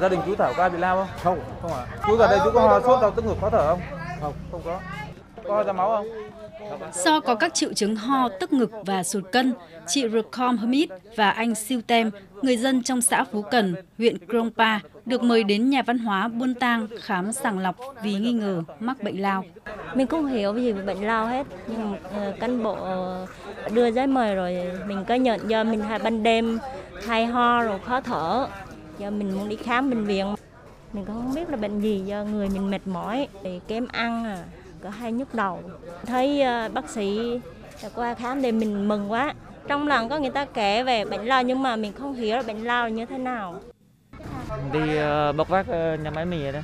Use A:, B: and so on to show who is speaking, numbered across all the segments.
A: Gia đình chú Thảo có ai bị lao không?
B: Không.
A: Không ạ. À? Chú gần đây chú có ho sốt đau tức ngực khó thở không?
B: Không.
A: Không có. Có ra máu không?
C: Do có các triệu chứng ho, tức ngực và sụt cân, chị Recom Hermit và anh Siêu Tem, người dân trong xã Phú Cần, huyện Krongpa, được mời đến nhà văn hóa Buôn Tang khám sàng lọc vì nghi ngờ mắc bệnh lao.
D: Mình không hiểu gì về bệnh lao hết, nhưng uh, cán bộ đưa giấy mời rồi mình có nhận do mình hay ban đêm hay ho rồi khó thở, do mình muốn đi khám bệnh viện. Mình cũng không biết là bệnh gì do người mình mệt mỏi, thì kém ăn à, có hay nhức đầu. Thấy uh, bác sĩ qua khám thì mình mừng quá. Trong lần có người ta kể về bệnh lao nhưng mà mình không hiểu là bệnh lao như thế nào.
E: Đi uh, bốc vác uh, nhà máy mì đó.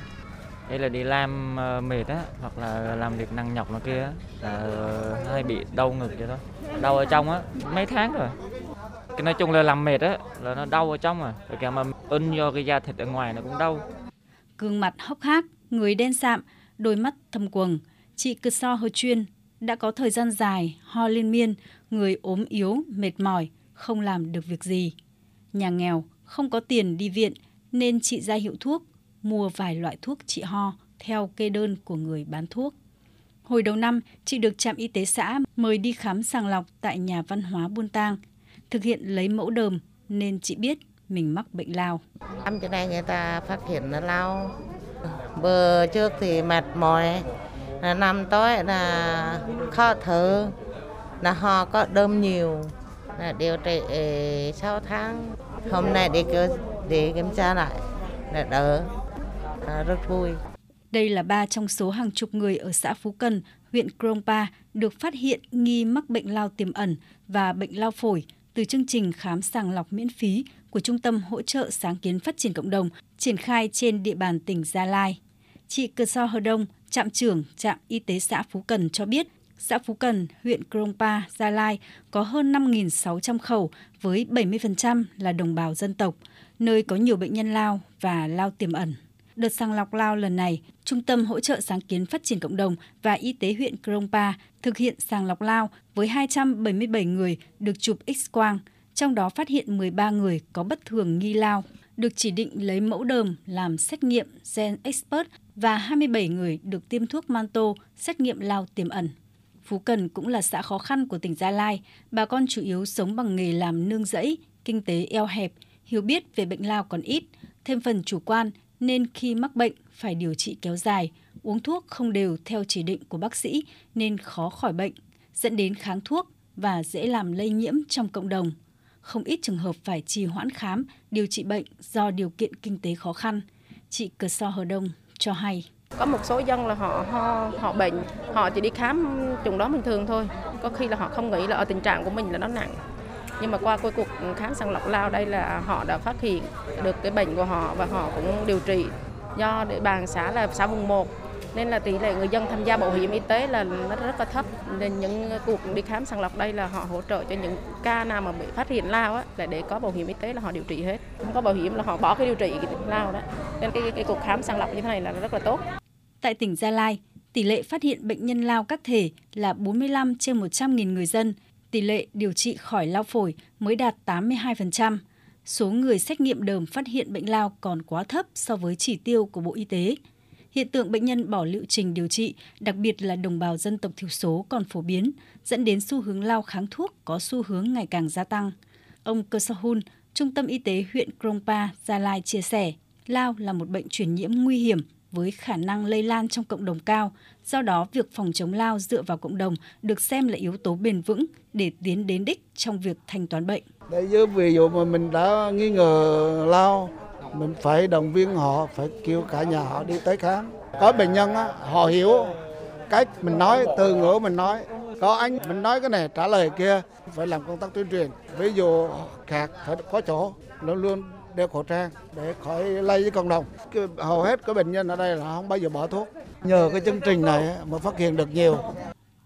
E: hay là đi làm uh, mệt á, hoặc là làm việc nặng nhọc nó kia á, là uh, hay bị đau ngực vậy đó. Đau ở trong á, mấy tháng rồi. Cái nói chung là làm mệt á, là nó đau ở trong à. Rồi kìa mà ân do cái da thịt ở ngoài nó cũng đau.
C: Gương mặt hốc hác, người đen sạm, đôi mắt thâm quầng, chị cứ So hơi Chuyên đã có thời gian dài ho liên miên, người ốm yếu, mệt mỏi, không làm được việc gì. Nhà nghèo, không có tiền đi viện nên chị ra hiệu thuốc, mua vài loại thuốc trị ho theo kê đơn của người bán thuốc. Hồi đầu năm, chị được trạm y tế xã mời đi khám sàng lọc tại nhà văn hóa Buôn Tang, thực hiện lấy mẫu đờm nên chị biết mình mắc bệnh lao.
F: Năm chỗ này người ta phát hiện là lao. Bữa trước thì mệt mỏi, năm tới là khó thở, là ho có đơm nhiều, là điều trị 6 tháng. Hôm nay đi để kiểm tra lại là đỡ, là rất vui.
C: Đây là ba trong số hàng chục người ở xã Phú Cần, huyện Krongpa được phát hiện nghi mắc bệnh lao tiềm ẩn và bệnh lao phổi từ chương trình khám sàng lọc miễn phí của Trung tâm Hỗ trợ Sáng kiến Phát triển Cộng đồng triển khai trên địa bàn tỉnh Gia Lai. Chị Cơ So hờ Đông, trạm trưởng trạm y tế xã Phú Cần cho biết, xã Phú Cần, huyện Krongpa, Gia Lai có hơn 5.600 khẩu với 70% là đồng bào dân tộc, nơi có nhiều bệnh nhân lao và lao tiềm ẩn. Đợt sàng lọc lao lần này, Trung tâm Hỗ trợ Sáng kiến Phát triển Cộng đồng và Y tế huyện Krongpa thực hiện sàng lọc lao với 277 người được chụp X-quang, trong đó phát hiện 13 người có bất thường nghi lao, được chỉ định lấy mẫu đờm làm xét nghiệm gen expert và 27 người được tiêm thuốc manto xét nghiệm lao tiềm ẩn. Phú Cần cũng là xã khó khăn của tỉnh Gia Lai, bà con chủ yếu sống bằng nghề làm nương rẫy, kinh tế eo hẹp, hiểu biết về bệnh lao còn ít, thêm phần chủ quan nên khi mắc bệnh phải điều trị kéo dài, uống thuốc không đều theo chỉ định của bác sĩ nên khó khỏi bệnh, dẫn đến kháng thuốc và dễ làm lây nhiễm trong cộng đồng. Không ít trường hợp phải trì hoãn khám, điều trị bệnh do điều kiện kinh tế khó khăn. Chị Cờ So Hờ Đông cho hay.
G: Có một số dân là họ ho, họ bệnh, họ chỉ đi khám chủng đó bình thường thôi. Có khi là họ không nghĩ là ở tình trạng của mình là nó nặng. Nhưng mà qua cái cuộc khám sàng lọc lao đây là họ đã phát hiện được cái bệnh của họ và họ cũng điều trị. Do địa bàn xã là xã vùng 1 nên là tỷ lệ người dân tham gia bảo hiểm y tế là nó rất là thấp. Nên những cuộc đi khám sàng lọc đây là họ hỗ trợ cho những ca nào mà bị phát hiện lao á là để có bảo hiểm y tế là họ điều trị hết. Không có bảo hiểm là họ bỏ cái điều trị cái lao đó. Nên cái, cái, cái cuộc khám sàng lọc như thế này là rất là tốt.
C: Tại tỉnh Gia Lai tỷ lệ phát hiện bệnh nhân lao các thể là 45 trên 100.000 người dân tỷ lệ điều trị khỏi lao phổi mới đạt 82%. Số người xét nghiệm đờm phát hiện bệnh lao còn quá thấp so với chỉ tiêu của Bộ Y tế. Hiện tượng bệnh nhân bỏ liệu trình điều trị, đặc biệt là đồng bào dân tộc thiểu số còn phổ biến, dẫn đến xu hướng lao kháng thuốc có xu hướng ngày càng gia tăng. Ông Cơ Sa Hun, Trung tâm Y tế huyện Krongpa, Gia Lai chia sẻ, lao là một bệnh truyền nhiễm nguy hiểm với khả năng lây lan trong cộng đồng cao. Do đó, việc phòng chống lao dựa vào cộng đồng được xem là yếu tố bền vững để tiến đến đích trong việc thanh toán bệnh.
B: Đấy chứ ví dụ mà mình đã nghi ngờ lao, mình phải động viên họ, phải kêu cả nhà họ đi tới khám. Có bệnh nhân á, họ hiểu cách mình nói, từ ngữ mình nói. Có anh mình nói cái này trả lời kia, phải làm công tác tuyên truyền. Ví dụ khạc phải có chỗ, luôn luôn đeo khẩu trang để khỏi lây với cộng đồng. Hầu hết các bệnh nhân ở đây là không bao giờ bỏ thuốc. Nhờ cái chương trình này mà phát hiện được nhiều.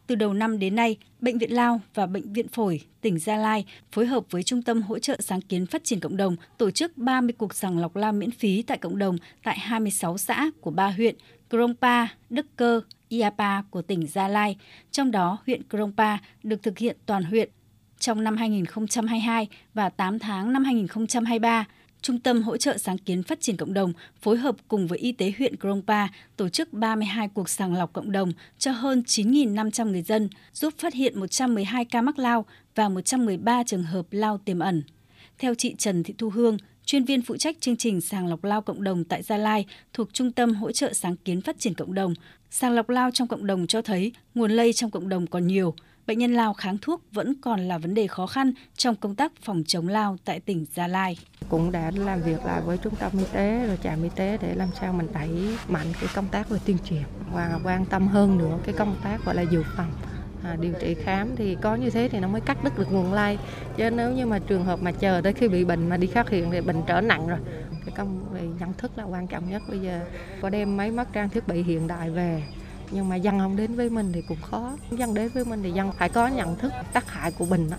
C: Từ đầu năm đến nay, Bệnh viện Lao và Bệnh viện Phổi tỉnh Gia Lai phối hợp với Trung tâm Hỗ trợ Sáng kiến Phát triển Cộng đồng tổ chức 30 cuộc sàng lọc lao miễn phí tại cộng đồng tại 26 xã của ba huyện Krongpa, Đức Cơ, Iapa của tỉnh Gia Lai. Trong đó, huyện Krongpa được thực hiện toàn huyện. Trong năm 2022 và 8 tháng năm 2023, Trung tâm Hỗ trợ Sáng kiến Phát triển Cộng đồng phối hợp cùng với Y tế huyện Krongpa tổ chức 32 cuộc sàng lọc cộng đồng cho hơn 9.500 người dân, giúp phát hiện 112 ca mắc lao và 113 trường hợp lao tiềm ẩn. Theo chị Trần Thị Thu Hương, chuyên viên phụ trách chương trình sàng lọc lao cộng đồng tại Gia Lai thuộc Trung tâm Hỗ trợ Sáng kiến Phát triển Cộng đồng, sàng lọc lao trong cộng đồng cho thấy nguồn lây trong cộng đồng còn nhiều. Bệnh nhân lao kháng thuốc vẫn còn là vấn đề khó khăn trong công tác phòng chống lao tại tỉnh Gia Lai.
H: Cũng đã làm việc lại với trung tâm y tế rồi trạm y tế để làm sao mình đẩy mạnh cái công tác về tuyên truyền và quan tâm hơn nữa cái công tác gọi là dự phòng à, điều trị khám. Thì có như thế thì nó mới cắt đứt được nguồn lây. Chứ nếu như mà trường hợp mà chờ tới khi bị bệnh mà đi phát hiện thì bệnh trở nặng rồi. Cái công về nhận thức là quan trọng nhất. Bây giờ có đem máy móc trang thiết bị hiện đại về nhưng mà dân không đến với mình thì cũng khó dân đến với mình thì dân phải có nhận thức tác hại của bệnh đó.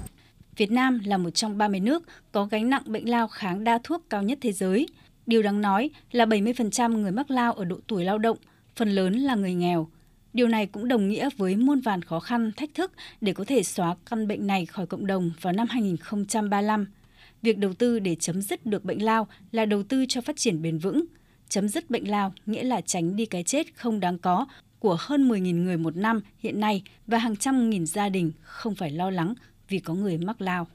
C: Việt Nam là một trong 30 nước có gánh nặng bệnh lao kháng đa thuốc cao nhất thế giới. Điều đáng nói là 70% người mắc lao ở độ tuổi lao động, phần lớn là người nghèo. Điều này cũng đồng nghĩa với muôn vàn khó khăn, thách thức để có thể xóa căn bệnh này khỏi cộng đồng vào năm 2035. Việc đầu tư để chấm dứt được bệnh lao là đầu tư cho phát triển bền vững. Chấm dứt bệnh lao nghĩa là tránh đi cái chết không đáng có của hơn 10.000 người một năm hiện nay và hàng trăm nghìn gia đình không phải lo lắng vì có người mắc lao.